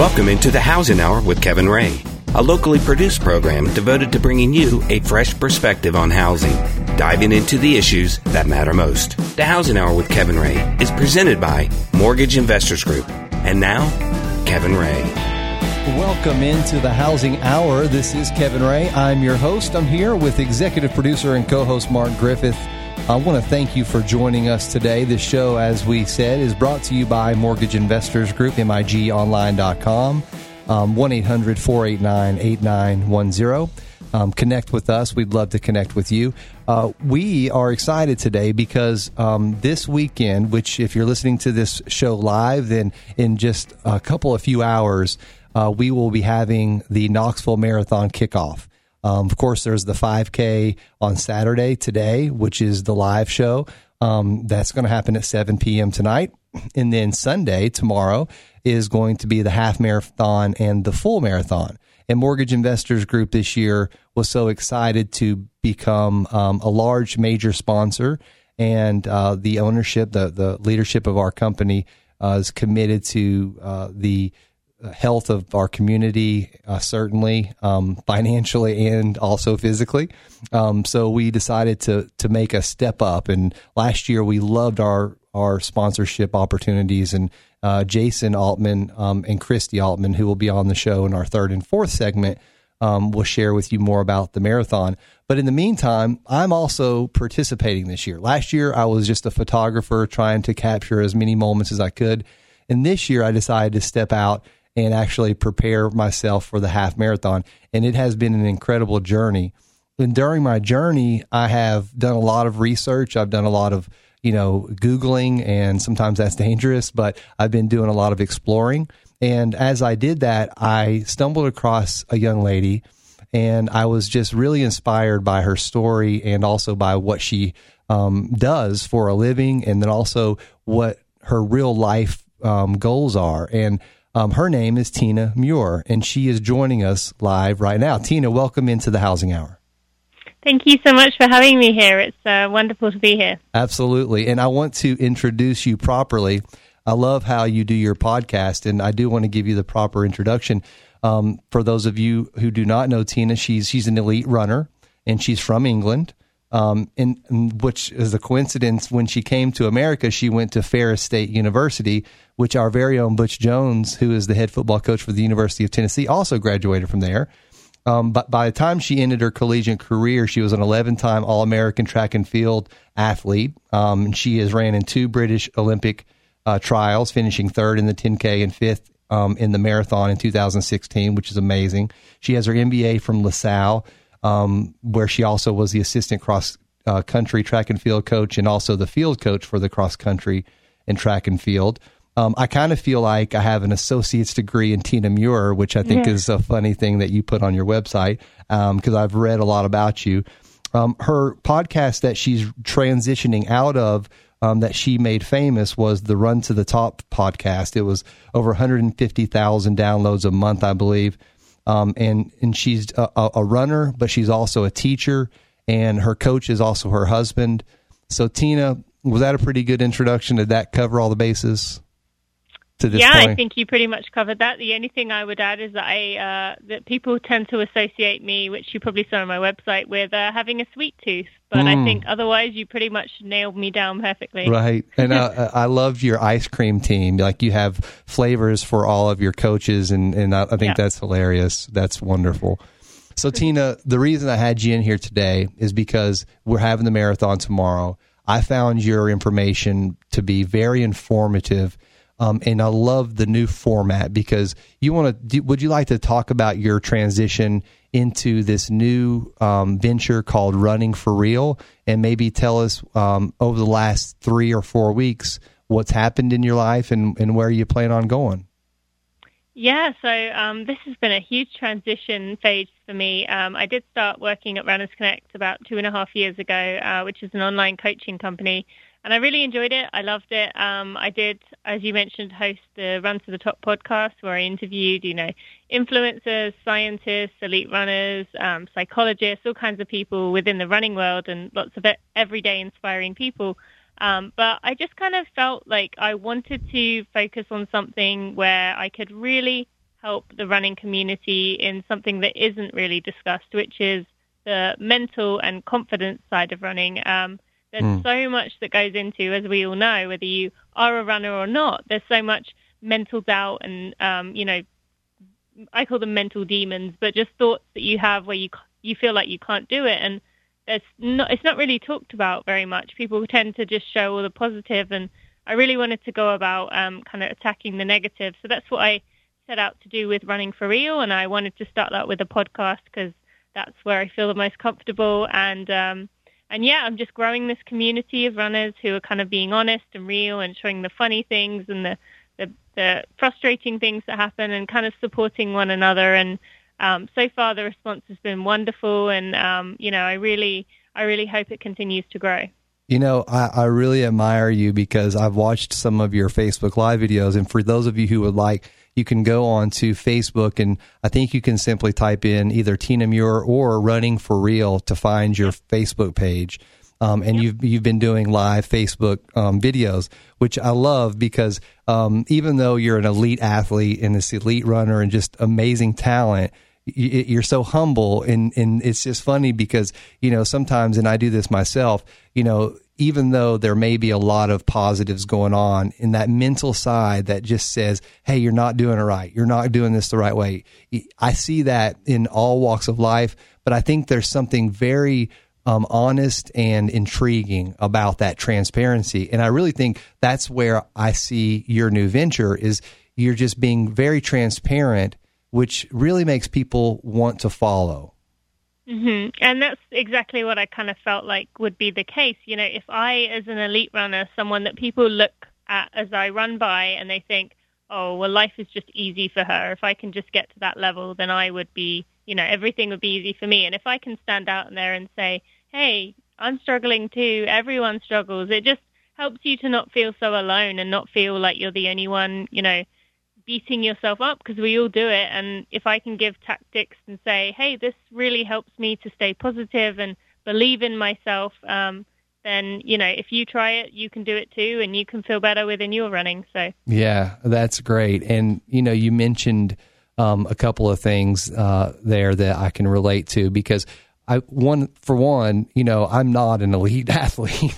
Welcome into the Housing Hour with Kevin Ray, a locally produced program devoted to bringing you a fresh perspective on housing, diving into the issues that matter most. The Housing Hour with Kevin Ray is presented by Mortgage Investors Group. And now, Kevin Ray. Welcome into the Housing Hour. This is Kevin Ray. I'm your host. I'm here with executive producer and co host Mark Griffith. I want to thank you for joining us today. This show, as we said, is brought to you by Mortgage Investors Group, MIGOnline.com, um, 1 800 489 8910. Um, connect with us. We'd love to connect with you. Uh, we are excited today because um, this weekend, which if you're listening to this show live, then in just a couple of few hours, uh, we will be having the Knoxville Marathon kickoff. Um, of course, there's the 5K on Saturday today, which is the live show. Um, that's going to happen at 7 p.m. tonight. And then Sunday, tomorrow, is going to be the half marathon and the full marathon. And Mortgage Investors Group this year was so excited to become um, a large major sponsor. And uh, the ownership, the, the leadership of our company uh, is committed to uh, the health of our community, uh, certainly um, financially and also physically. Um, so we decided to to make a step up. And last year we loved our our sponsorship opportunities. And uh, Jason Altman um, and Christy Altman, who will be on the show in our third and fourth segment, um, will share with you more about the marathon. But in the meantime, I'm also participating this year. Last year I was just a photographer trying to capture as many moments as I could. And this year I decided to step out and actually prepare myself for the half marathon. And it has been an incredible journey. And during my journey, I have done a lot of research. I've done a lot of, you know, Googling, and sometimes that's dangerous, but I've been doing a lot of exploring. And as I did that, I stumbled across a young lady, and I was just really inspired by her story and also by what she um, does for a living, and then also what her real life um, goals are. And um, her name is Tina Muir, and she is joining us live right now. Tina, welcome into the Housing Hour. Thank you so much for having me here. It's uh, wonderful to be here. Absolutely. And I want to introduce you properly. I love how you do your podcast, and I do want to give you the proper introduction. Um, for those of you who do not know Tina, she's she's an elite runner, and she's from England. Um, and, and, which is a coincidence. When she came to America, she went to Ferris State University, which our very own Butch Jones, who is the head football coach for the University of Tennessee, also graduated from there. Um, but by the time she ended her collegiate career, she was an 11 time All American track and field athlete. Um, she has ran in two British Olympic uh, trials, finishing third in the 10K and fifth um, in the marathon in 2016, which is amazing. She has her MBA from LaSalle um, where she also was the assistant cross uh, country track and field coach and also the field coach for the cross country and track and field. Um, I kind of feel like I have an associate's degree in Tina Muir, which I think yeah. is a funny thing that you put on your website because um, I've read a lot about you. Um, her podcast that she's transitioning out of um, that she made famous was the Run to the Top podcast. It was over 150,000 downloads a month, I believe. Um, and and she's a, a, runner, but she's also a teacher, and her coach is also her husband. So Tina, was that a pretty good introduction? Did that cover all the bases? To this yeah, point? I think you pretty much covered that. The only thing I would add is that I uh, that people tend to associate me, which you probably saw on my website, with uh, having a sweet tooth. But mm. I think otherwise, you pretty much nailed me down perfectly. Right, and uh, I loved your ice cream team. Like you have flavors for all of your coaches, and and I, I think yeah. that's hilarious. That's wonderful. So Tina, the reason I had you in here today is because we're having the marathon tomorrow. I found your information to be very informative um, and I love the new format because you want to. Would you like to talk about your transition into this new um, venture called Running for Real, and maybe tell us um, over the last three or four weeks what's happened in your life and, and where you plan on going? Yeah, so um, this has been a huge transition phase for me. Um, I did start working at Runners Connect about two and a half years ago, uh, which is an online coaching company and I really enjoyed it. I loved it. Um, I did, as you mentioned, host the Run to the Top podcast where I interviewed, you know, influencers, scientists, elite runners, um, psychologists, all kinds of people within the running world, and lots of everyday inspiring people. Um, but I just kind of felt like I wanted to focus on something where I could really help the running community in something that isn't really discussed, which is the mental and confidence side of running. Um, there's mm. so much that goes into, as we all know, whether you are a runner or not. There's so much mental doubt and, um, you know, I call them mental demons, but just thoughts that you have where you you feel like you can't do it, and it's not it's not really talked about very much. People tend to just show all the positive, and I really wanted to go about um, kind of attacking the negative. So that's what I set out to do with running for real, and I wanted to start that with a podcast because that's where I feel the most comfortable and. Um, and yeah, I'm just growing this community of runners who are kind of being honest and real and showing the funny things and the the, the frustrating things that happen and kind of supporting one another. And um, so far, the response has been wonderful, and um, you know, I really, I really hope it continues to grow. You know, I, I really admire you because I've watched some of your Facebook Live videos, and for those of you who would like, you can go on to Facebook, and I think you can simply type in either Tina Muir or Running for Real to find your Facebook page. Um, and you've you've been doing live Facebook um, videos, which I love because um, even though you're an elite athlete and this elite runner and just amazing talent, you're so humble and and it's just funny because you know sometimes and I do this myself you know even though there may be a lot of positives going on in that mental side that just says hey you're not doing it right you're not doing this the right way I see that in all walks of life but I think there's something very um, honest and intriguing about that transparency. And I really think that's where I see your new venture is you're just being very transparent, which really makes people want to follow. Mm-hmm. And that's exactly what I kind of felt like would be the case. You know, if I, as an elite runner, someone that people look at as I run by and they think, oh, well, life is just easy for her. If I can just get to that level, then I would be you know, everything would be easy for me. And if I can stand out there and say, hey, I'm struggling too, everyone struggles, it just helps you to not feel so alone and not feel like you're the only one, you know, beating yourself up because we all do it. And if I can give tactics and say, hey, this really helps me to stay positive and believe in myself, um, then you know if you try it you can do it too and you can feel better within your running so yeah that's great and you know you mentioned um, a couple of things uh, there that I can relate to because I one for one, you know, I'm not an elite athlete.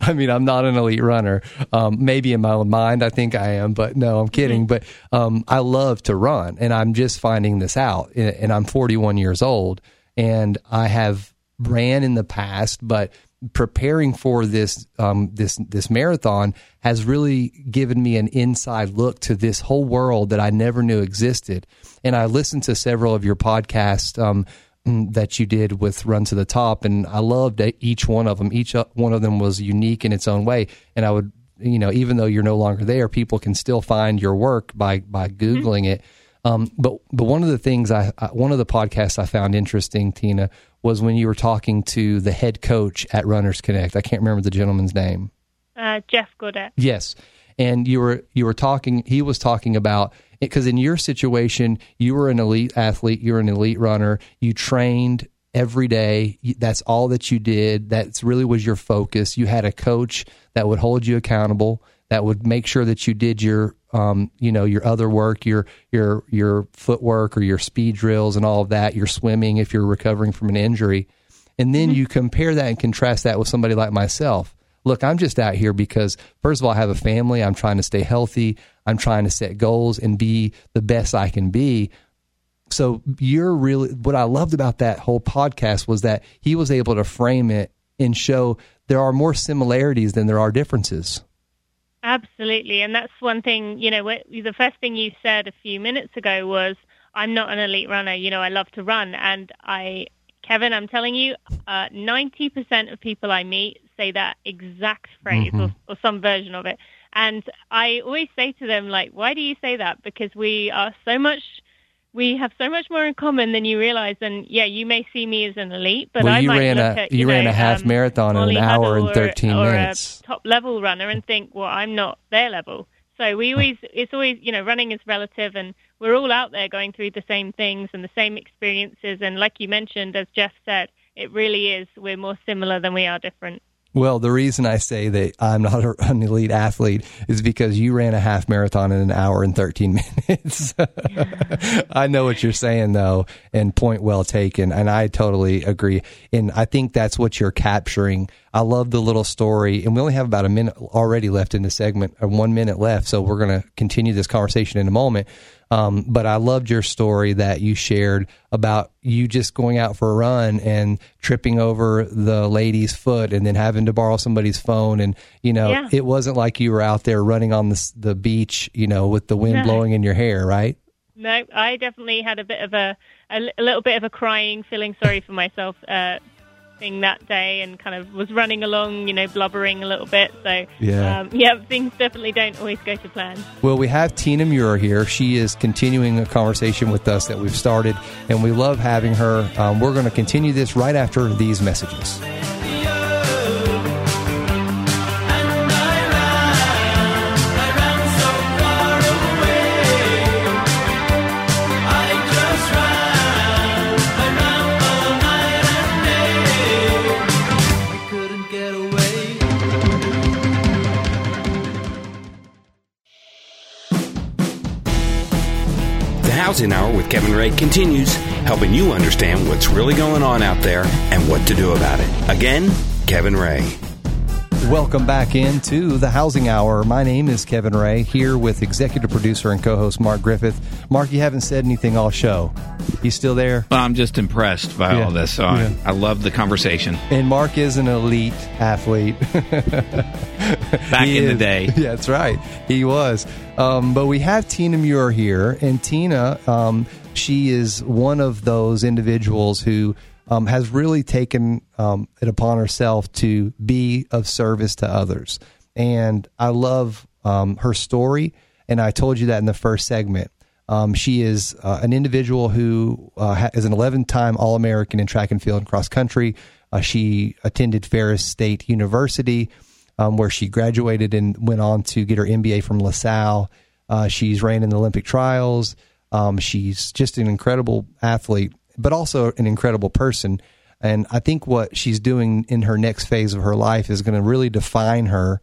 I mean, I'm not an elite runner. Um, maybe in my own mind, I think I am, but no, I'm kidding. Mm-hmm. But um, I love to run, and I'm just finding this out. And I'm 41 years old, and I have ran in the past, but preparing for this um, this this marathon has really given me an inside look to this whole world that I never knew existed. And I listened to several of your podcasts um, that you did with Run to the Top, and I loved each one of them. Each uh, one of them was unique in its own way, and I would. You know, even though you're no longer there, people can still find your work by by mm-hmm. googling mm-hmm. it. Um, but but one of the things I, I one of the podcasts I found interesting, Tina, was when you were talking to the head coach at Runners Connect. I can't remember the gentleman's name. Uh, Jeff Gaudette. Yes, and you were you were talking. He was talking about because in your situation, you were an elite athlete. You're an elite runner. You trained every day. That's all that you did. That's really was your focus. You had a coach that would hold you accountable. That would make sure that you did your um, you know, your other work, your your your footwork or your speed drills and all of that, your swimming if you're recovering from an injury. And then mm-hmm. you compare that and contrast that with somebody like myself. Look, I'm just out here because first of all, I have a family. I'm trying to stay healthy. I'm trying to set goals and be the best I can be. So you're really what I loved about that whole podcast was that he was able to frame it and show there are more similarities than there are differences. Absolutely, and that's one thing. You know, the first thing you said a few minutes ago was, "I'm not an elite runner. You know, I love to run." And I, Kevin, I'm telling you, uh, 90% of people I meet say that exact phrase mm-hmm. or, or some version of it. And I always say to them, like, "Why do you say that?" Because we are so much we have so much more in common than you realize. And yeah, you may see me as an elite, but well, I might ran look a at, you, you know, ran a half um, marathon in an hour and thirteen or, minutes. Or a top level runner, and think, well, I'm not their level. So we always, it's always, you know, running is relative, and we're all out there going through the same things and the same experiences. And like you mentioned, as Jeff said, it really is we're more similar than we are different. Well, the reason I say that I'm not an elite athlete is because you ran a half marathon in an hour and 13 minutes. I know what you're saying though, and point well taken. And I totally agree. And I think that's what you're capturing. I love the little story and we only have about a minute already left in the segment or one minute left. So we're going to continue this conversation in a moment. Um, but I loved your story that you shared about you just going out for a run and tripping over the lady's foot and then having to borrow somebody's phone. And, you know, yeah. it wasn't like you were out there running on the, the beach, you know, with the wind no. blowing in your hair, right? No, I definitely had a bit of a, a, a little bit of a crying, feeling sorry for myself uh, thing that day and kind of was running along, you know, blubbering a little bit. So, yeah, um, yeah things definitely don't always go to plan. Well, we have Tina Muir here. She is continuing a conversation with us that we've started, and we love having her. Um, we're going to continue this right after these messages. Housing Hour with Kevin Ray continues, helping you understand what's really going on out there and what to do about it. Again, Kevin Ray. Welcome back into the Housing Hour. My name is Kevin Ray, here with executive producer and co host Mark Griffith. Mark, you haven't said anything all show. You still there? Well, I'm just impressed by yeah. all this. So yeah. I, I, love the conversation. And Mark is an elite athlete. Back in is. the day. Yeah, that's right. He was. Um, but we have Tina Muir here, and Tina, um, she is one of those individuals who um, has really taken um, it upon herself to be of service to others. And I love um, her story, and I told you that in the first segment. Um, she is uh, an individual who uh, is an 11 time All American in track and field and cross country. Uh, she attended Ferris State University um, where she graduated and went on to get her MBA from LaSalle. Uh, she's ran in the Olympic trials. Um, she's just an incredible athlete, but also an incredible person. And I think what she's doing in her next phase of her life is going to really define her.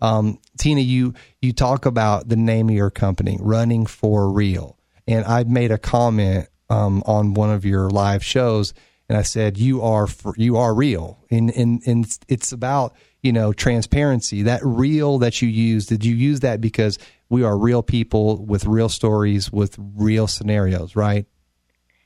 Um, Tina, you you talk about the name of your company, Running for Real, and I made a comment um, on one of your live shows, and I said you are for, you are real, and and and it's about you know, transparency, that real that you use, did you use that because we are real people with real stories, with real scenarios, right?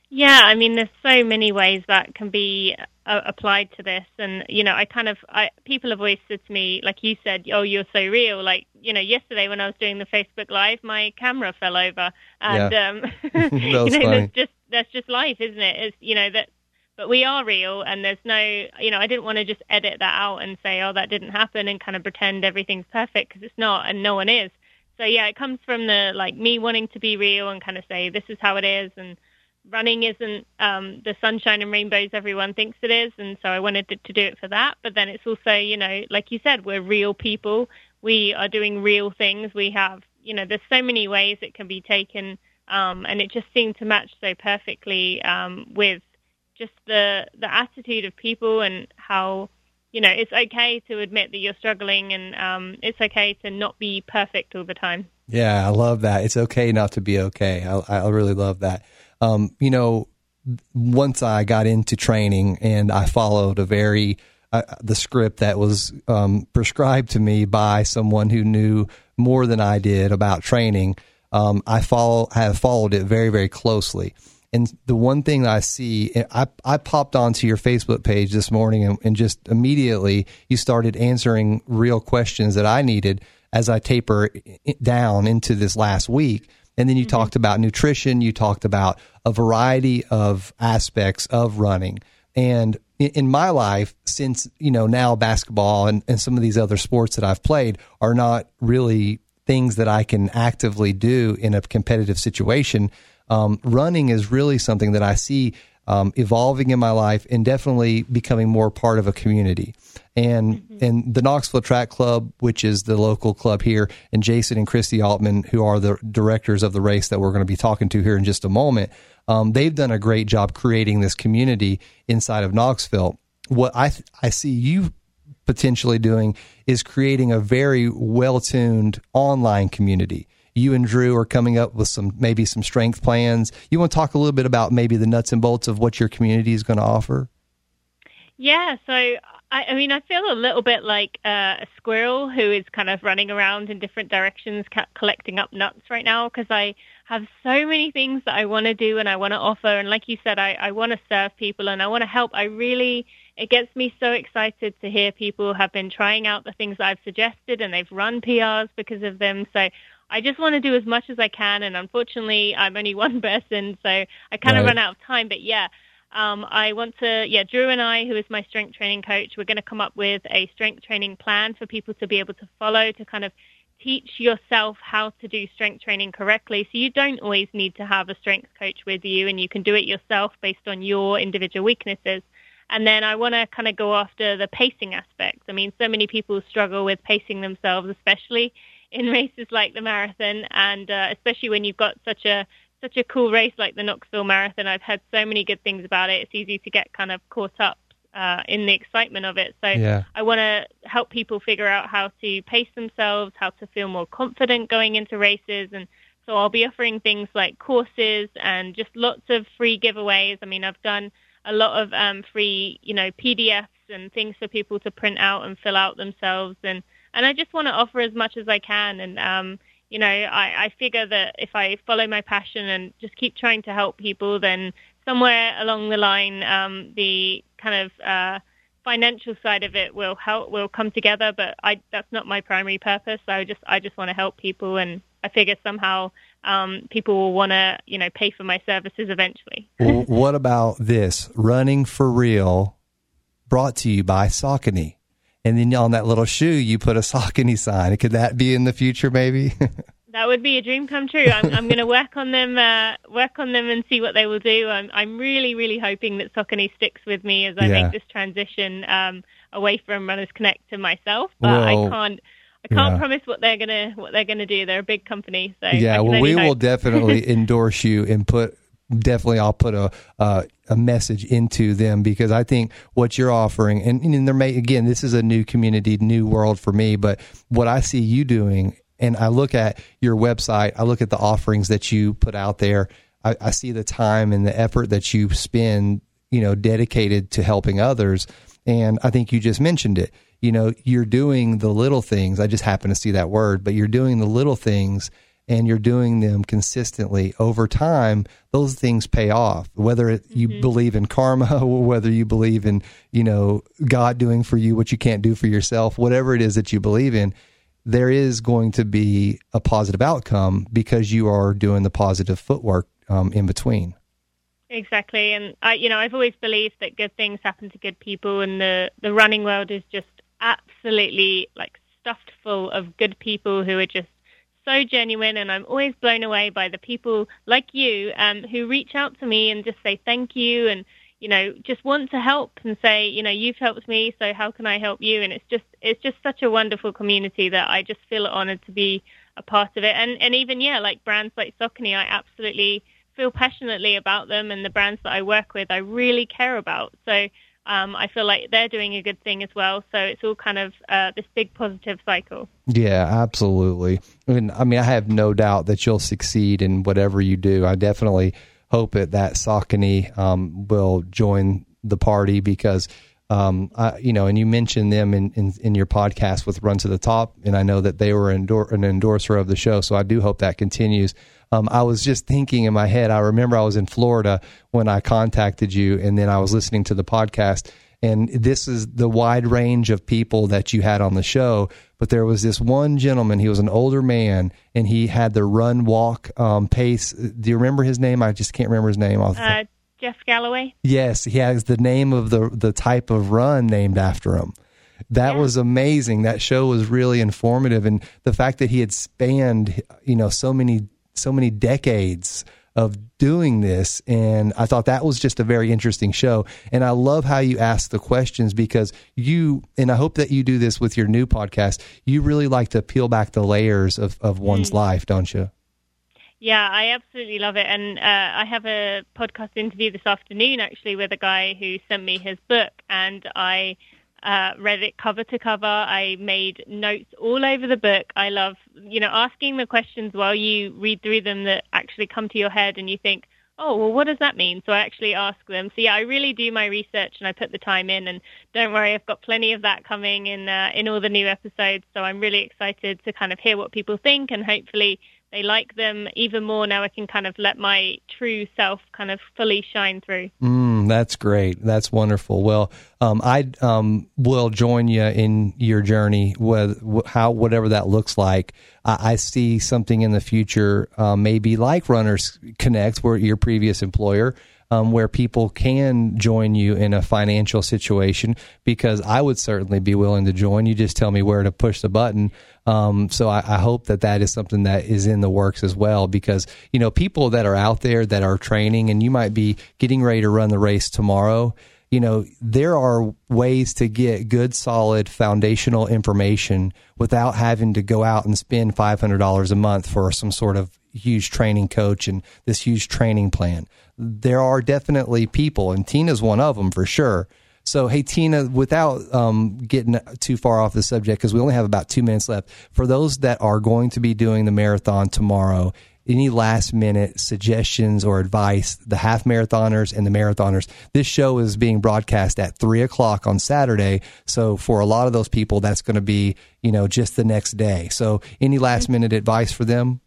Yeah, I mean, there's so many ways that can be uh, applied to this, and you know, I kind of, I, people have always said to me, like you said, "Oh, you're so real." Like, you know, yesterday when I was doing the Facebook Live, my camera fell over, and yeah. um, you know, funny. that's just that's just life, isn't it? It's you know that but we are real and there's no you know i didn't want to just edit that out and say oh that didn't happen and kind of pretend everything's perfect because it's not and no one is. So yeah it comes from the like me wanting to be real and kind of say this is how it is and running isn't um the sunshine and rainbows everyone thinks it is and so i wanted to, do it for that. But then it's also you know like you said we're real people. We are doing real things. We have you know there's so many ways it can be taken um and it just seemed to match so perfectly um with just the the attitude of people and how you know it's okay to admit that you're struggling and um, it's okay to not be perfect all the time. Yeah, I love that. It's okay not to be okay. I, I really love that. Um, you know, once I got into training and I followed a very uh, the script that was um, prescribed to me by someone who knew more than I did about training. Um, I follow have followed it very very closely. And the one thing that I see, I, I popped onto your Facebook page this morning and, and just immediately you started answering real questions that I needed as I taper down into this last week. And then you mm-hmm. talked about nutrition. You talked about a variety of aspects of running. And in my life, since, you know, now basketball and, and some of these other sports that I've played are not really things that I can actively do in a competitive situation um, running is really something that I see um, evolving in my life and definitely becoming more part of a community. And mm-hmm. and the Knoxville Track Club, which is the local club here, and Jason and Christy Altman, who are the directors of the race that we're going to be talking to here in just a moment, um, they've done a great job creating this community inside of Knoxville. What I I see you potentially doing is creating a very well tuned online community. You and Drew are coming up with some maybe some strength plans. You want to talk a little bit about maybe the nuts and bolts of what your community is going to offer? Yeah, so I, I mean, I feel a little bit like uh, a squirrel who is kind of running around in different directions, ca- collecting up nuts right now because I have so many things that I want to do and I want to offer. And like you said, I, I want to serve people and I want to help. I really, it gets me so excited to hear people have been trying out the things I've suggested and they've run PRs because of them. So I just want to do as much as I can. And unfortunately, I'm only one person, so I kind of run out of time. But yeah, um, I want to, yeah, Drew and I, who is my strength training coach, we're going to come up with a strength training plan for people to be able to follow to kind of teach yourself how to do strength training correctly. So you don't always need to have a strength coach with you and you can do it yourself based on your individual weaknesses. And then I want to kind of go after the pacing aspect. I mean, so many people struggle with pacing themselves, especially in races like the marathon, and uh, especially when you've got such a such a cool race like the Knoxville Marathon. I've heard so many good things about it. It's easy to get kind of caught up uh, in the excitement of it. So yeah. I want to help people figure out how to pace themselves, how to feel more confident going into races. And so I'll be offering things like courses and just lots of free giveaways. I mean, I've done a lot of um, free, you know, PDFs and things for people to print out and fill out themselves. And, and I just want to offer as much as I can. And, um, you know, I, I figure that if I follow my passion and just keep trying to help people, then somewhere along the line, um, the kind of uh, financial side of it will help will come together. But I, that's not my primary purpose. I just I just want to help people, and I figure somehow um, people will want to you know pay for my services eventually. what about this running for real? Brought to you by Saucony. And then on that little shoe, you put a Saucony sign. Could that be in the future, maybe? That would be a dream come true. I'm, I'm going to work on them, uh, work on them, and see what they will do. I'm, I'm really, really hoping that Saucony sticks with me as I yeah. make this transition um, away from Runners Connect to myself. But well, I can't. I can't yeah. promise what they're gonna what they're gonna do. They're a big company, so yeah. Well, we hope. will definitely endorse you and put definitely I'll put a a message into them because I think what you're offering and, and there may again this is a new community, new world for me, but what I see you doing and I look at your website, I look at the offerings that you put out there. I, I see the time and the effort that you spend, you know, dedicated to helping others. And I think you just mentioned it. You know, you're doing the little things. I just happen to see that word, but you're doing the little things and you're doing them consistently over time, those things pay off. Whether it, you mm-hmm. believe in karma, or whether you believe in, you know, God doing for you what you can't do for yourself, whatever it is that you believe in, there is going to be a positive outcome because you are doing the positive footwork um, in between. Exactly, and I, you know, I've always believed that good things happen to good people, and the the running world is just absolutely like stuffed full of good people who are just so genuine, and I'm always blown away by the people like you um, who reach out to me and just say thank you and you know, just want to help and say, you know, you've helped me, so how can I help you? And it's just it's just such a wonderful community that I just feel honored to be a part of it. And and even yeah, like brands like Saucony, I absolutely feel passionately about them, and the brands that I work with, I really care about. So um, I feel like they're doing a good thing as well. So it's all kind of uh, this big positive cycle. Yeah, absolutely. I mean, I mean, I have no doubt that you'll succeed in whatever you do. I definitely hope it, that Saucony um, will join the party because, um, I, you know, and you mentioned them in, in, in, your podcast with Run to the Top, and I know that they were endor- an endorser of the show, so I do hope that continues. Um, I was just thinking in my head, I remember I was in Florida when I contacted you, and then I was listening to the podcast, and this is the wide range of people that you had on the show but there was this one gentleman. He was an older man, and he had the run walk um, pace. Do you remember his name? I just can't remember his name. Uh, Jeff Galloway. Yes, he has the name of the the type of run named after him. That yeah. was amazing. That show was really informative, and the fact that he had spanned, you know, so many so many decades of doing this. And I thought that was just a very interesting show. And I love how you ask the questions because you, and I hope that you do this with your new podcast, you really like to peel back the layers of, of one's mm. life, don't you? Yeah, I absolutely love it. And uh, I have a podcast interview this afternoon actually with a guy who sent me his book. And I uh, read it cover to cover. I made notes all over the book. I love, you know, asking the questions while you read through them that actually come to your head and you think, oh, well, what does that mean? So I actually ask them. So yeah, I really do my research and I put the time in. And don't worry, I've got plenty of that coming in uh, in all the new episodes. So I'm really excited to kind of hear what people think and hopefully they like them even more now. I can kind of let my true self kind of fully shine through. Mm, that's great. That's wonderful. Well, um, I um, will join you in your journey with how whatever that looks like. I, I see something in the future, um, maybe like Runners Connect, where your previous employer um, where people can join you in a financial situation because I would certainly be willing to join. You just tell me where to push the button. Um, so I, I, hope that that is something that is in the works as well because, you know, people that are out there that are training and you might be getting ready to run the race tomorrow you know, there are ways to get good, solid foundational information without having to go out and spend $500 a month for some sort of huge training coach and this huge training plan. There are definitely people, and Tina's one of them for sure. So, hey, Tina, without um, getting too far off the subject, because we only have about two minutes left, for those that are going to be doing the marathon tomorrow, any last minute suggestions or advice, the half marathoners and the marathoners. This show is being broadcast at three o'clock on Saturday. So for a lot of those people, that's going to be, you know, just the next day. So any last minute advice for them?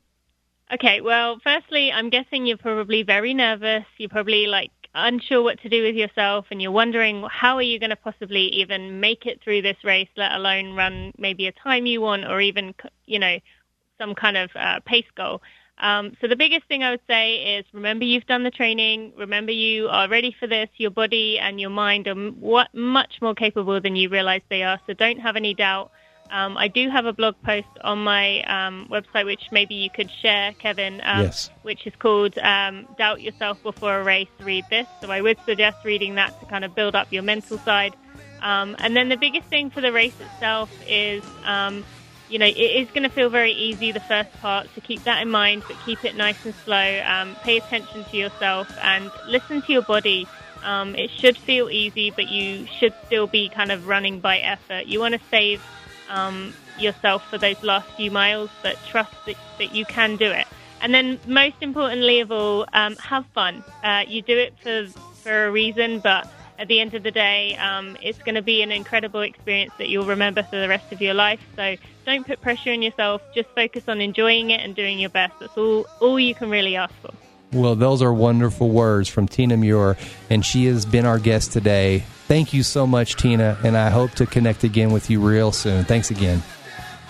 Okay. Well, firstly, I'm guessing you're probably very nervous. You're probably like unsure what to do with yourself and you're wondering how are you going to possibly even make it through this race, let alone run maybe a time you want or even, you know, some kind of uh, pace goal. Um, so the biggest thing I would say is remember you've done the training. Remember you are ready for this. Your body and your mind are what much more capable than you realize they are. So don't have any doubt. Um, I do have a blog post on my um, website, which maybe you could share, Kevin. Um, yes. Which is called um, "Doubt Yourself Before a Race." Read this. So I would suggest reading that to kind of build up your mental side. Um, and then the biggest thing for the race itself is you know, it is going to feel very easy the first part, so keep that in mind, but keep it nice and slow. Um, pay attention to yourself and listen to your body. Um, it should feel easy, but you should still be kind of running by effort. You want to save um, yourself for those last few miles, but trust that, that you can do it. And then, most importantly of all, um, have fun. Uh, you do it for for a reason, but at the end of the day, um, it's going to be an incredible experience that you'll remember for the rest of your life. So don't put pressure on yourself. Just focus on enjoying it and doing your best. That's all, all you can really ask for. Well, those are wonderful words from Tina Muir, and she has been our guest today. Thank you so much, Tina, and I hope to connect again with you real soon. Thanks again.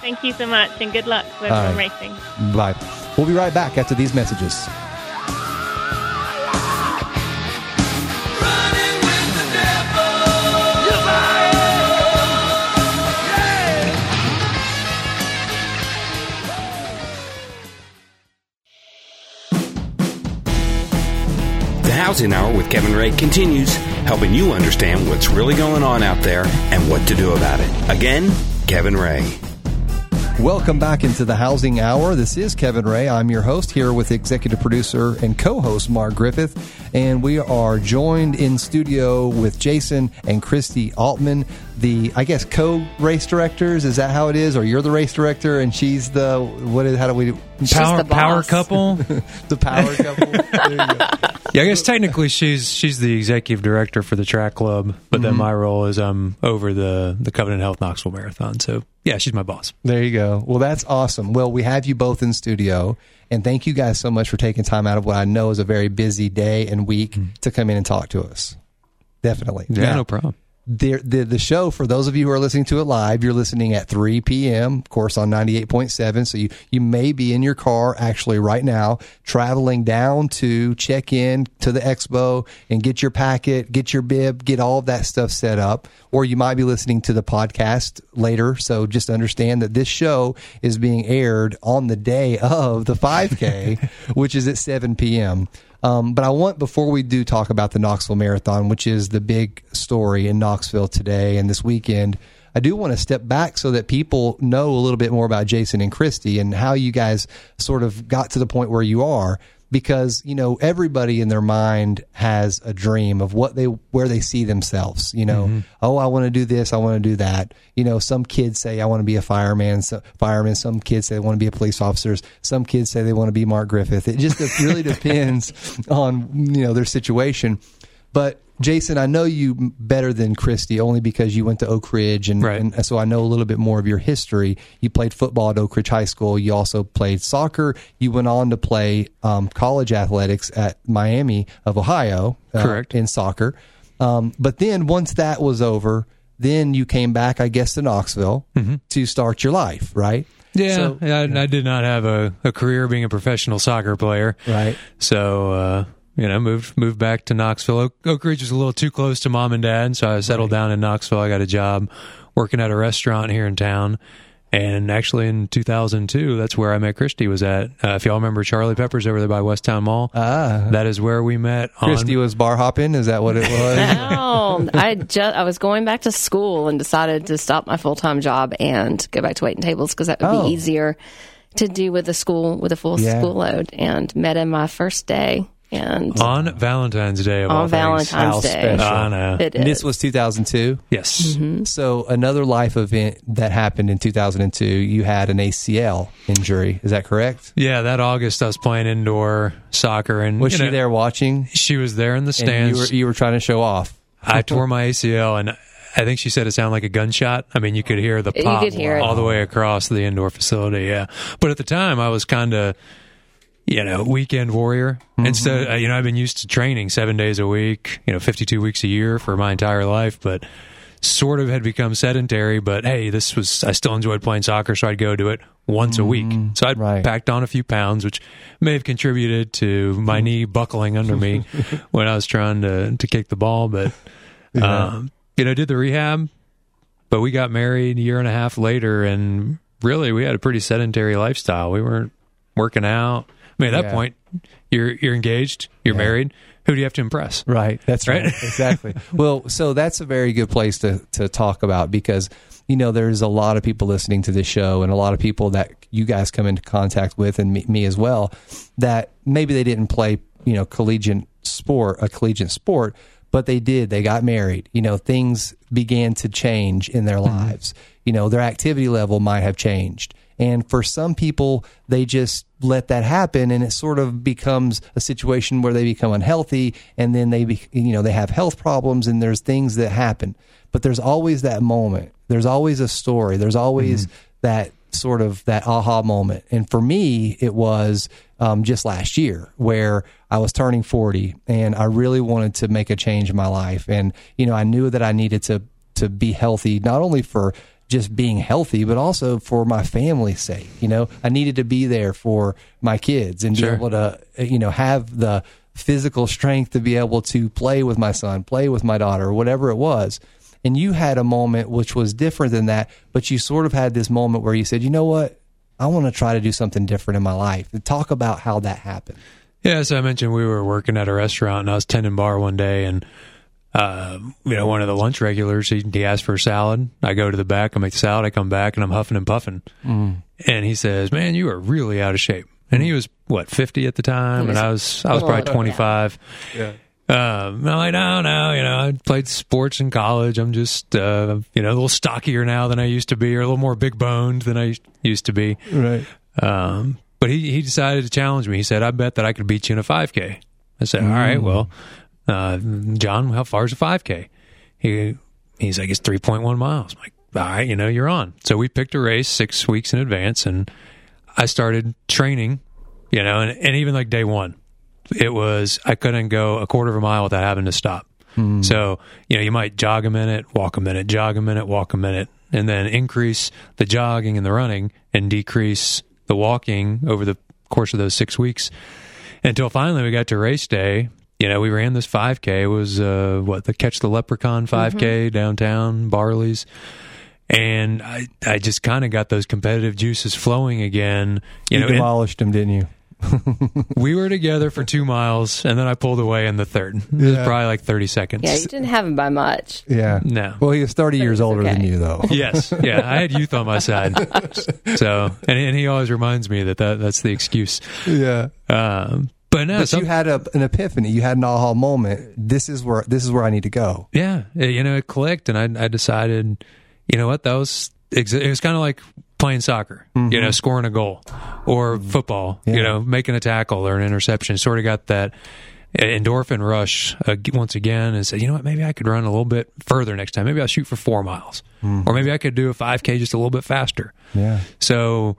Thank you so much, and good luck with right. racing. Bye. We'll be right back after these messages. Housing Hour with Kevin Ray continues, helping you understand what's really going on out there and what to do about it. Again, Kevin Ray. Welcome back into the Housing Hour. This is Kevin Ray. I'm your host here with executive producer and co host Mark Griffith. And we are joined in studio with Jason and Christy Altman, the, I guess, co race directors. Is that how it is? Or you're the race director and she's the, what is, how do we, power, power couple? the power couple. Yeah, I guess technically she's she's the executive director for the track club, but mm-hmm. then my role is I'm over the the Covenant Health Knoxville Marathon. So yeah, she's my boss. There you go. Well, that's awesome. Well, we have you both in studio, and thank you guys so much for taking time out of what I know is a very busy day and week mm-hmm. to come in and talk to us. Definitely. Yeah, now, no problem the, the, the show for those of you who are listening to it live you're listening at 3 p.m of course on 98.7 so you you may be in your car actually right now traveling down to check in to the expo and get your packet get your bib get all of that stuff set up. Or you might be listening to the podcast later. So just understand that this show is being aired on the day of the 5k which is at 7 p.m um, but I want, before we do talk about the Knoxville Marathon, which is the big story in Knoxville today and this weekend, I do want to step back so that people know a little bit more about Jason and Christy and how you guys sort of got to the point where you are. Because you know everybody in their mind has a dream of what they where they see themselves you know. Mm-hmm. oh i want to do this i want to do that. You know some kids say i want to be a fireman so, fireman some kids say they want to be a police officer some kids say they want to be mark griffith. It just really depends on you know their situation. But Jason, I know you better than Christy only because you went to Oak Ridge, and, right. and, so I know a little bit more of your history. You played football at Oak Ridge High School. You also played soccer. You went on to play um, college athletics at Miami of Ohio, uh, correct, in soccer. Um, but then once that was over, then you came back, I guess, to Knoxville mm-hmm. to start your life, right? Yeah, so, I, I, did not have a, a, career being a professional soccer player, right? So. Uh, you know, moved moved back to Knoxville. Oak, Oak, Ridge was a little too close to mom and dad, so I settled right. down in Knoxville. I got a job working at a restaurant here in town. And actually, in 2002, that's where I met Christy. Was at uh, if y'all remember Charlie Peppers over there by West Town Mall. Ah, that is where we met. Christy was bar hopping. Is that what it was? no, I just I was going back to school and decided to stop my full time job and go back to waiting tables because that would oh. be easier to do with the school with a full yeah. school load. And met him my first day and on Valentine's Day, on Valentine's Day, I know. It is. This was 2002. Yes. Mm-hmm. So another life event that happened in 2002, you had an ACL injury. Is that correct? Yeah, that August I was playing indoor soccer, and was she know, there watching? She was there in the stands. you were you were trying to show off. I tore my ACL, and I think she said it sounded like a gunshot. I mean, you could hear the pop all the way across the indoor facility. Yeah, but at the time, I was kind of you know, weekend warrior. Mm-hmm. Instead, uh, you know, I've been used to training seven days a week, you know, 52 weeks a year for my entire life, but sort of had become sedentary. But hey, this was, I still enjoyed playing soccer, so I'd go do it once mm-hmm. a week. So I'd right. packed on a few pounds, which may have contributed to my knee buckling under me when I was trying to, to kick the ball. But, yeah. um, you know, did the rehab, but we got married a year and a half later and really we had a pretty sedentary lifestyle. We weren't working out I mean, at that yeah. point, you're you're engaged, you're yeah. married. Who do you have to impress? Right. That's right. right. exactly. Well, so that's a very good place to to talk about because you know there's a lot of people listening to this show and a lot of people that you guys come into contact with and me, me as well that maybe they didn't play you know collegiate sport a collegiate sport but they did they got married you know things began to change in their mm-hmm. lives you know their activity level might have changed and for some people, they just let that happen and it sort of becomes a situation where they become unhealthy and then they, be, you know, they have health problems and there's things that happen. But there's always that moment. There's always a story. There's always mm-hmm. that sort of that aha moment. And for me, it was um, just last year where I was turning 40 and I really wanted to make a change in my life. And, you know, I knew that I needed to, to be healthy, not only for just being healthy, but also for my family's sake. You know, I needed to be there for my kids and sure. be able to, you know, have the physical strength to be able to play with my son, play with my daughter, whatever it was. And you had a moment which was different than that, but you sort of had this moment where you said, you know what? I want to try to do something different in my life. Talk about how that happened. Yeah, as I mentioned, we were working at a restaurant and I was tending bar one day and uh, you know, one of the lunch regulars, he, he asked for a salad. I go to the back, I make the salad, I come back, and I'm huffing and puffing. Mm. And he says, "Man, you are really out of shape." And he was what 50 at the time, and I was I was probably 25. Yeah. Um, I'm like, no, no, you know, I played sports in college. I'm just, uh, you know, a little stockier now than I used to be, or a little more big boned than I used to be. Right. Um, but he, he decided to challenge me. He said, I bet that I could beat you in a 5K. I said, mm. all right, well, uh, John, how far is a 5K? He, he's like, it's 3.1 miles. I'm like, all right, you know, you're on. So we picked a race six weeks in advance and I started training, you know, and, and even like day one, it was, I couldn't go a quarter of a mile without having to stop. Mm. So, you know, you might jog a minute, walk a minute, jog a minute, walk a minute, and then increase the jogging and the running and decrease the walking over the course of those six weeks until finally we got to race day you know, we ran this 5K. It was uh, what the Catch the Leprechaun 5K mm-hmm. downtown Barley's, and I I just kind of got those competitive juices flowing again. You, you know, demolished them, didn't you? we were together for two miles, and then I pulled away in the third. It yeah. was probably like thirty seconds. Yeah, you didn't have him by much. Yeah, no. Well, he was thirty years older okay. than you, though. yes, yeah, I had youth on my side. So, and, and he always reminds me that, that that's the excuse. Yeah. Um, But no, but some, you had a, an epiphany. You had an aha moment. This is where this is where I need to go. Yeah, you know, it clicked, and I, I decided, you know what, that was it was kind of like playing soccer, mm-hmm. you know, scoring a goal, or football, yeah. you know, making a tackle or an interception. Sort of got that endorphin rush uh, once again, and said, you know what, maybe I could run a little bit further next time. Maybe I'll shoot for four miles, mm-hmm. or maybe I could do a 5K just a little bit faster. Yeah. So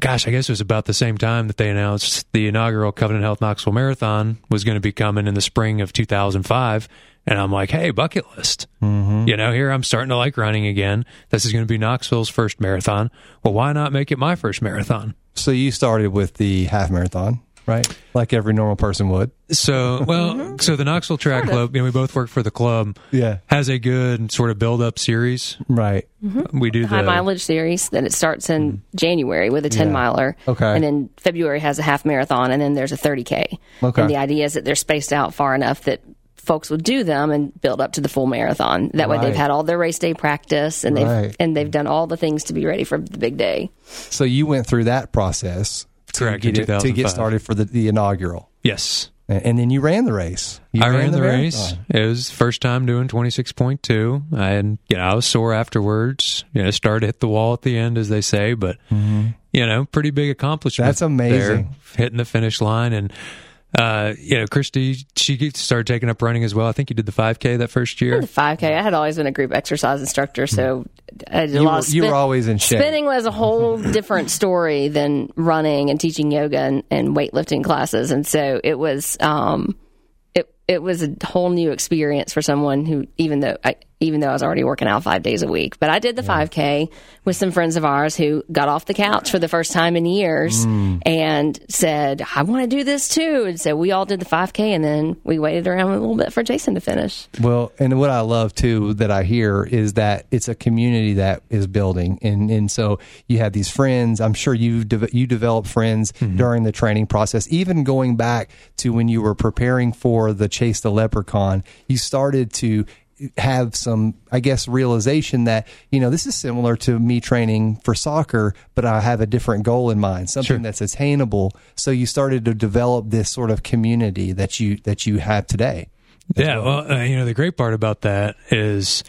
gosh, I guess it was about the same time that they announced the inaugural Covenant Health Knoxville Marathon was going to be coming in the spring of 2005. And I'm like, hey, bucket list. Mm-hmm. You know, here I'm starting to like running again. This is going to be Knoxville's first marathon. Well, why not make it my first marathon? So you started with the half marathon right? Like every normal person would. So, well, mm-hmm. so the Knoxville Track sort Club, you know, we both work for the club. Yeah, has a good sort of build up series. Right. Mm-hmm. We do the high mileage series. Then it starts in mm. January with a ten yeah. miler. Okay. And then February has a half marathon, and then there's a thirty k. Okay. And the idea is that they're spaced out far enough that folks will do them and build up to the full marathon. That right. way, they've had all their race day practice and they've right. and they've done all the things to be ready for the big day. So you went through that process Correct. To get, it, to get started for the, the inaugural. Yes. And then you ran the race. You I ran, ran the, the race. It was first time doing 26.2. I had, you know, I was sore afterwards. You know, started to hit the wall at the end, as they say, but, mm-hmm. you know, pretty big accomplishment. That's amazing. There, hitting the finish line. And, uh, you know, Christy, she started taking up running as well. I think you did the 5K that first year. the 5K. I had always been a group exercise instructor, so I did a you lot were, of spin- You were always in shape. Spinning was a whole different story than running and teaching yoga and, and weightlifting classes, and so it was. Um, it it was a whole new experience for someone who, even though I, even though I was already working out five days a week. But I did the yeah. 5K with some friends of ours who got off the couch for the first time in years mm. and said, I want to do this too. And so we all did the 5K and then we waited around a little bit for Jason to finish. Well, and what I love too that I hear is that it's a community that is building. And, and so you have these friends. I'm sure you, de- you develop friends mm-hmm. during the training process, even going back to when you were preparing for the Chase the Leprechaun, you started to have some, I guess, realization that, you know, this is similar to me training for soccer, but I have a different goal in mind, something sure. that's attainable. So you started to develop this sort of community that you, that you have today. Yeah. Well, well uh, you know, the great part about that is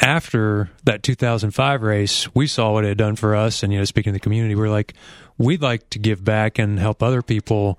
after that 2005 race, we saw what it had done for us. And, you know, speaking of the community, we we're like, we'd like to give back and help other people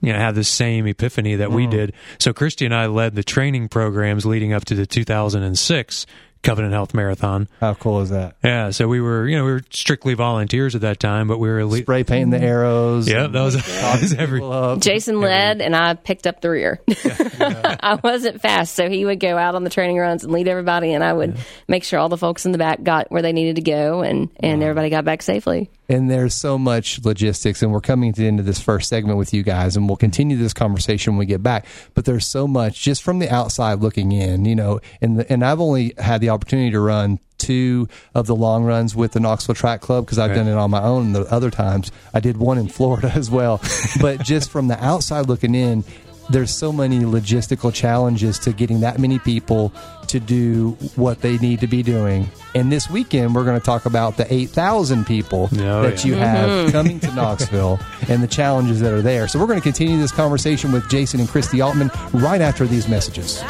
you know have the same epiphany that mm. we did. So Christy and I led the training programs leading up to the 2006 Covenant Health Marathon. How cool is that? Yeah, so we were, you know, we were strictly volunteers at that time, but we were elite. spray painting the arrows. Yeah, that was, that was every. Jason led, and I picked up the rear. Yeah. I wasn't fast, so he would go out on the training runs and lead everybody, and I would yeah. make sure all the folks in the back got where they needed to go, and and wow. everybody got back safely and there's so much logistics and we're coming to the end of this first segment with you guys and we'll continue this conversation when we get back. But there's so much just from the outside looking in you know and the, and I've only had the opportunity to run two of the long runs with the Knoxville Track Club because I've right. done it on my own the other times. I did one in Florida as well. But just from the outside looking in there's so many logistical challenges to getting that many people to do what they need to be doing. And this weekend, we're going to talk about the 8,000 people oh, that yeah. you have mm-hmm. coming to Knoxville and the challenges that are there. So we're going to continue this conversation with Jason and Christy Altman right after these messages.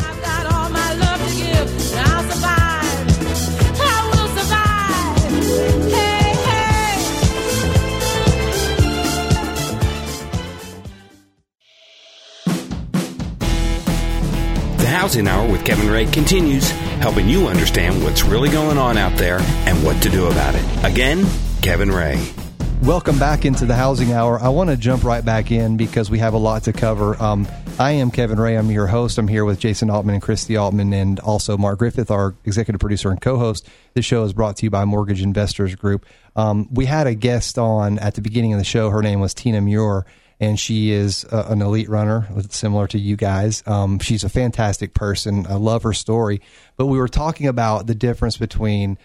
Housing Hour with Kevin Ray continues, helping you understand what's really going on out there and what to do about it. Again, Kevin Ray. Welcome back into the Housing Hour. I want to jump right back in because we have a lot to cover. Um, I am Kevin Ray. I'm your host. I'm here with Jason Altman and Christy Altman and also Mark Griffith, our executive producer and co host. This show is brought to you by Mortgage Investors Group. Um, we had a guest on at the beginning of the show. Her name was Tina Muir and she is uh, an elite runner, similar to you guys. Um, she's a fantastic person. I love her story. But we were talking about the difference between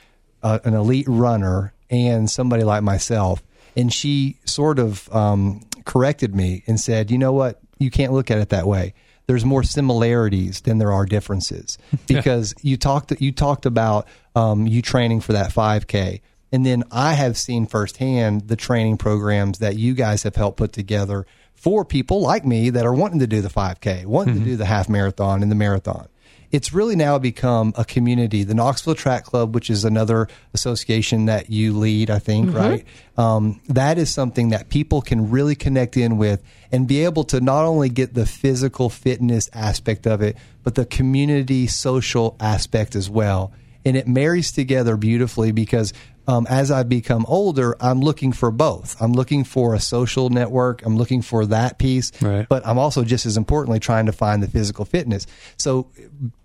uh, an elite runner and somebody like myself, and she sort of um, corrected me and said, "You know what? You can't look at it that way." There's more similarities than there are differences because you talked you talked about um, you training for that 5K And then I have seen firsthand the training programs that you guys have helped put together for people like me that are wanting to do the 5K, wanting mm-hmm. to do the half marathon and the marathon it's really now become a community. The Knoxville Track Club, which is another association that you lead, I think, mm-hmm. right? Um, that is something that people can really connect in with and be able to not only get the physical fitness aspect of it, but the community social aspect as well. And it marries together beautifully because um, as I become older, I'm looking for both. I'm looking for a social network. I'm looking for that piece, right. but I'm also just as importantly trying to find the physical fitness. So,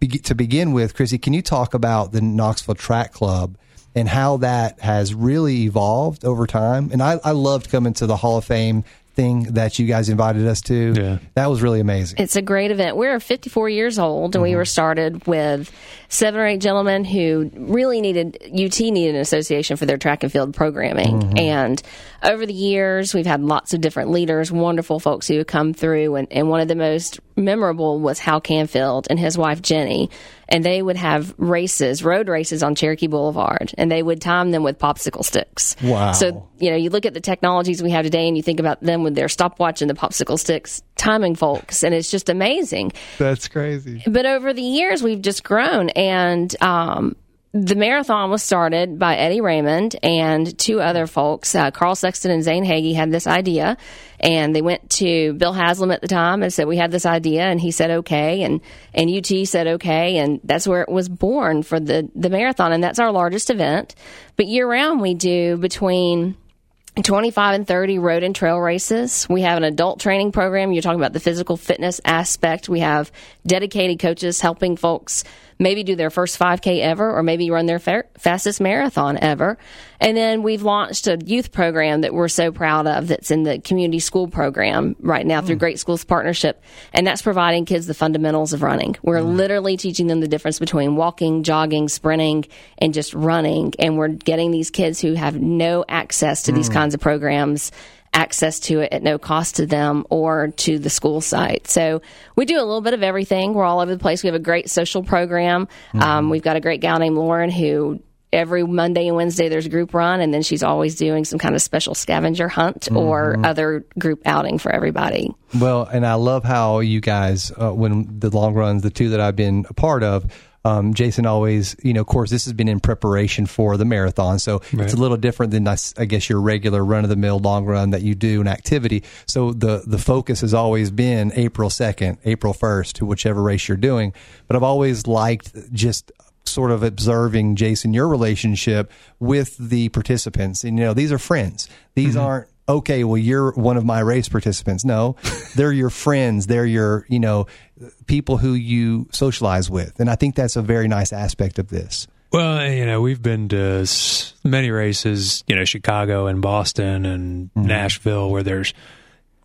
be- to begin with, Chrissy, can you talk about the Knoxville Track Club and how that has really evolved over time? And I, I loved coming to the Hall of Fame thing that you guys invited us to. Yeah. That was really amazing. It's a great event. We're 54 years old, and mm-hmm. we were started with seven or eight gentlemen who really needed UT needed an association for their track and field programming. Mm-hmm. And over the years, we've had lots of different leaders, wonderful folks who have come through. And, and one of the most memorable was Hal Canfield and his wife Jenny. And they would have races, road races on Cherokee Boulevard, and they would time them with popsicle sticks. Wow. So, you know, you look at the technologies we have today and you think about them with their stopwatch and the popsicle sticks timing folks, and it's just amazing. That's crazy. But over the years, we've just grown and um, the marathon was started by Eddie Raymond and two other folks. Uh, Carl Sexton and Zane Hagee had this idea, and they went to Bill Haslam at the time and said, "We have this idea," and he said, "Okay," and and UT said, "Okay," and that's where it was born for the the marathon, and that's our largest event. But year round, we do between 25 and 30 road and trail races. We have an adult training program. You're talking about the physical fitness aspect. We have dedicated coaches helping folks maybe do their first 5K ever or maybe run their fa- fastest marathon ever. And then we've launched a youth program that we're so proud of that's in the community school program right now through mm. Great Schools Partnership. And that's providing kids the fundamentals of running. We're mm. literally teaching them the difference between walking, jogging, sprinting, and just running. And we're getting these kids who have no access to mm. these kinds of programs access to it at no cost to them or to the school site. So we do a little bit of everything. We're all over the place. We have a great social program. Mm-hmm. Um, we've got a great gal named Lauren who every Monday and Wednesday there's a group run, and then she's always doing some kind of special scavenger hunt mm-hmm. or other group outing for everybody. Well, and I love how you guys, uh, when the long runs, the two that I've been a part of, um, Jason always, you know, of course, this has been in preparation for the marathon, so right. it's a little different than I guess your regular run of the mill long run that you do an activity. So the the focus has always been April second, April first, to whichever race you're doing. But I've always liked just sort of observing Jason your relationship with the participants, and you know, these are friends. These mm-hmm. aren't okay, well, you're one of my race participants. No, they're your friends. They're your, you know, people who you socialize with. And I think that's a very nice aspect of this. Well, you know, we've been to many races, you know, Chicago and Boston and mm-hmm. Nashville where there's,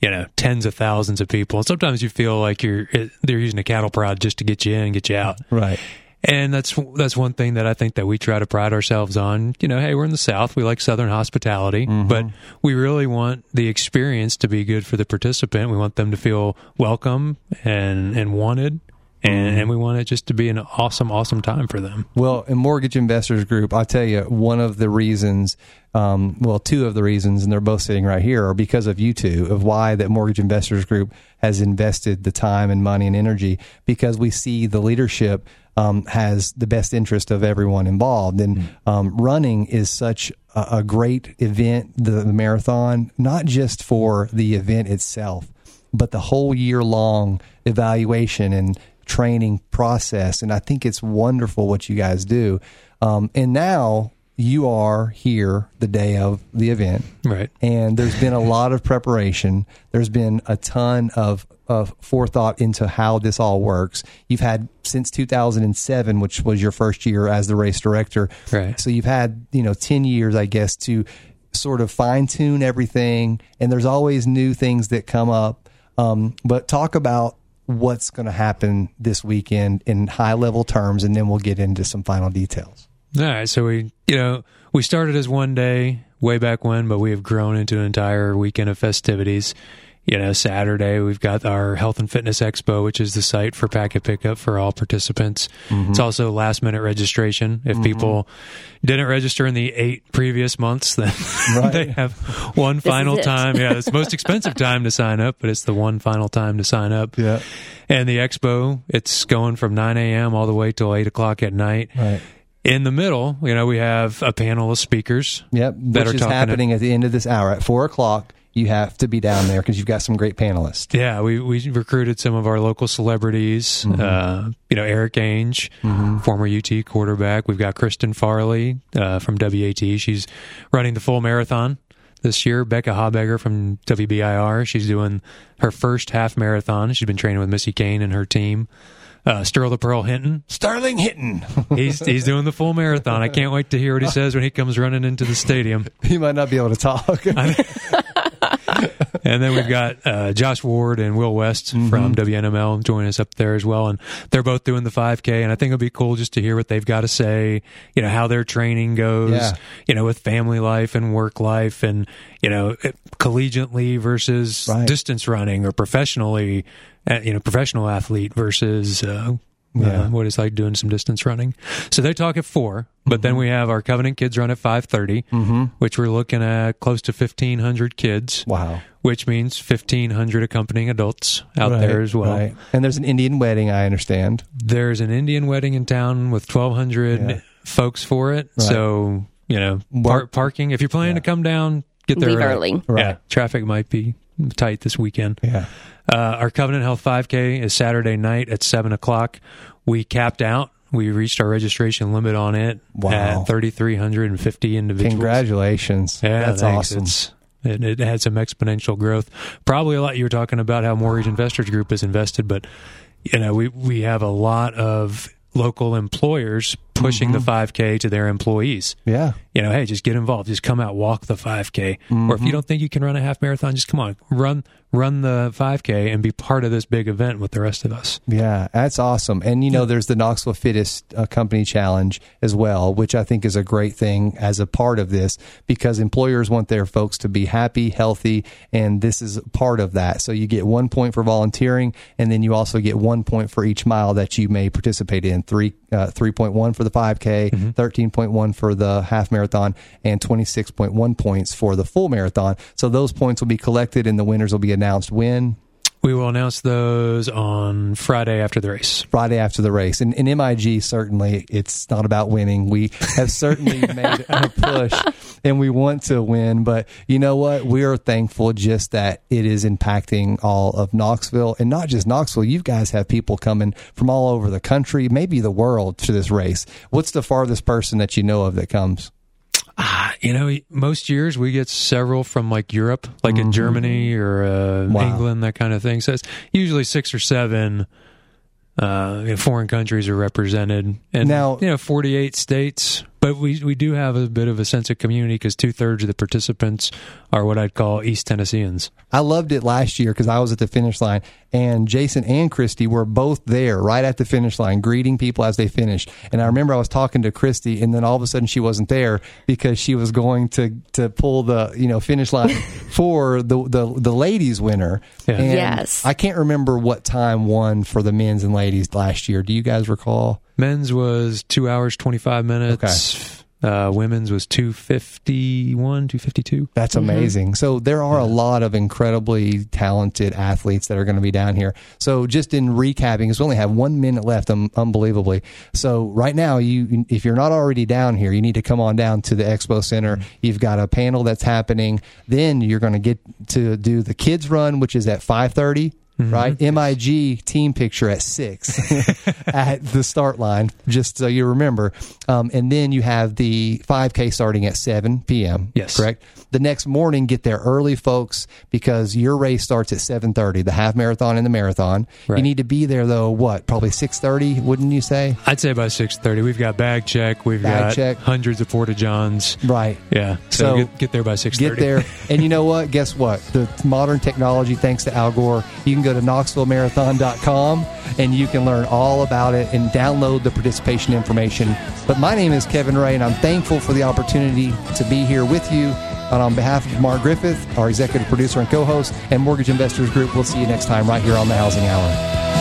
you know, tens of thousands of people. And sometimes you feel like you're, they're using a cattle prod just to get you in and get you out. Right. And that's that's one thing that I think that we try to pride ourselves on. You know, hey, we're in the South. We like Southern hospitality, mm-hmm. but we really want the experience to be good for the participant. We want them to feel welcome and and wanted, and, mm-hmm. and we want it just to be an awesome, awesome time for them. Well, in Mortgage Investors Group, I'll tell you one of the reasons, um, well, two of the reasons, and they're both sitting right here, are because of you two, of why that Mortgage Investors Group has invested the time and money and energy, because we see the leadership um, has the best interest of everyone involved. And mm-hmm. um, running is such a, a great event, the, the, marathon, not just for the event itself, but the whole year long evaluation and training process. And I think it's wonderful what you guys do. Um, and now you are here the day of the event. Right. And there's been a lot of preparation. There's been a ton of, of forethought into how this all works. You've had since 2007, which was your first year as the race director. Right. So you've had, you know, 10 years, I guess, to sort of fine tune everything. And there's always new things that come up. Um, but talk about what's going to happen this weekend in high level terms, and then we'll get into some final details. All right. So we, you know, we started as one day way back when, but we have grown into an entire weekend of festivities. you know, Saturday we've got our Health and Fitness Expo, which is the site for packet pickup for all participants. Mm-hmm. It's also last minute registration. If mm-hmm. people didn't register in the eight previous months, then right. they have one final time. Yeah, it's the most expensive time to sign up, but it's the one final time to sign up. Yeah. And the expo, it's going from 9 a.m. all the way till 8 o'clock at night. Right in the middle, you know, we have a panel of speakers. Yep, that which is happening at the end of this hour at four o'clock you have to be down there because you've got some great panelists. Yeah, we, we recruited some of our local celebrities. Mm-hmm. Uh, you know, Erik Ainge, mm-hmm. former UT quarterback. We've got Kristin Farley uh, from WATE. She's running the full marathon this year. Becca Habegger from WBIR. She's doing her first half marathon. She's been training with Missy Kane and her team. Uh, Sterl the Pearl Hinton. Sterling Hinton. he's he's doing the full marathon. I can't wait to hear what he says when he comes running into the stadium. He might not be able to talk. and then we've got uh, Josh Ward and Will West mm-hmm. from WNML joining us up there as well, and they're both doing the 5K. And I think it'll be cool just to hear what they've got to say. You know how their training goes. Yeah. You know with family life and work life, and you know collegiately versus right. distance running or professionally. Uh, you know, professional athlete versus uh, yeah. Uh, what it's like doing some distance running. So they talk at four, but mm-hmm. then we have our Covenant kids run at five thirty, mm mm-hmm. which we're looking at close to fifteen hundred kids. Wow, which means fifteen hundred accompanying adults out right, there as well. Right. And there's an Indian wedding, I understand. There's an Indian wedding in town with twelve hundred yeah. folks for it. Right. So you know, par- parking. If you're planning yeah. to come down, get there early. early. Yeah, traffic might be tight this weekend. Yeah. Uh, our Covenant Health 5K is Saturday night at 7 o'clock. We capped out. We reached our registration limit on it wow. at 3,350 individuals. Congratulations. Yeah, that's thanks. awesome. It's, it, it had some exponential growth. Probably a lot you were talking about how Mortgage Investors Group is invested, but you know, we, we have a lot of local employers pushing mm-hmm. the 5K to their employees. Yeah. You know, hey, just get involved. Just come out, walk the 5K. Mm-hmm. Or if you mm-hmm. don't think you can run a half marathon, just come on, run run the 5K and be part of this big event with the rest of us. Yeah, that's awesome. And you know, there's the Knoxville Fittest uh, Company Challenge as well, which I think is a great thing as a part of this because employers want their folks to be happy, healthy, and this is part of that. So you get one point for volunteering, and then you also get one point for each mile that you may participate in. Three uh, 3.1 for the 5K, mm-hmm. 13.1 for the half marathon, and 26.1 points for the full marathon. So those points will be collected and the winners will be announced when? We will announce those on Friday after the race. Friday after the race. And in MIG, certainly, it's not about winning. We have certainly made a push and we want to win. But you know what? We are thankful just that it is impacting all of Knoxville and not just Knoxville. You guys have people coming from all over the country, maybe the world to this race. What's the farthest person that you know of that comes? Ah, you know, most years we get several from like Europe, like mm-hmm. in Germany or uh, wow. England, that kind of thing. So it's usually six or seven uh, foreign countries are represented, and now you know, forty-eight states but we we do have a bit of a sense of community because two thirds of the participants are what I'd call East Tennesseans. I loved it last year because I was at the finish line, and Jason and Christy were both there right at the finish line, greeting people as they finished. And I remember I was talking to Christy, and then all of a sudden she wasn't there because she was going to to pull the you know finish line for the the, the ladies winner. Yeah. And yes, I can't remember what time won for the men's and ladies last year. Do you guys recall? Men's was two hours twenty five minutes. Okay. Uh, women's was 251, 252. That's mm-hmm. amazing. Mm-hmm. So there are yeah. a lot of incredibly talented athletes that are going to be down here. So just in recapping, because we only have one minute left, um, unbelievably. So right now, you if you're not already down here, you need to come on down to the Expo Center. Mm-hmm. You've got a panel that's happening. Then you're going to get to do the kids run, which is at 5:30 mm-hmm. right? MIG team picture at six at the start line, just so you remember. Um, and then you have the 5K starting at 7 p.m. Yes, correct. The next morning, get there early, folks, because your race starts at 7:30, the half marathon and the marathon. Right. You need to be there though. What? Probably 6:30, wouldn't you say? I'd say about 6:30. We've got bag check. We've bag got check. hundreds of porta johns. Right. Yeah. So, so get, get, there by 6:30. Get there, and you know what? Guess what? The modern technology, thanks to Al Gore, you can to KnoxvilleMarathon.com and you can learn all about it and download the participation information. But my name is Kevin Ray, and I'm thankful for the opportunity to be here with you And on behalf of Mark Griffith, our executive producer and co host, and Mortgage Investors Group, we'll see you next time right here on the Housing Hour.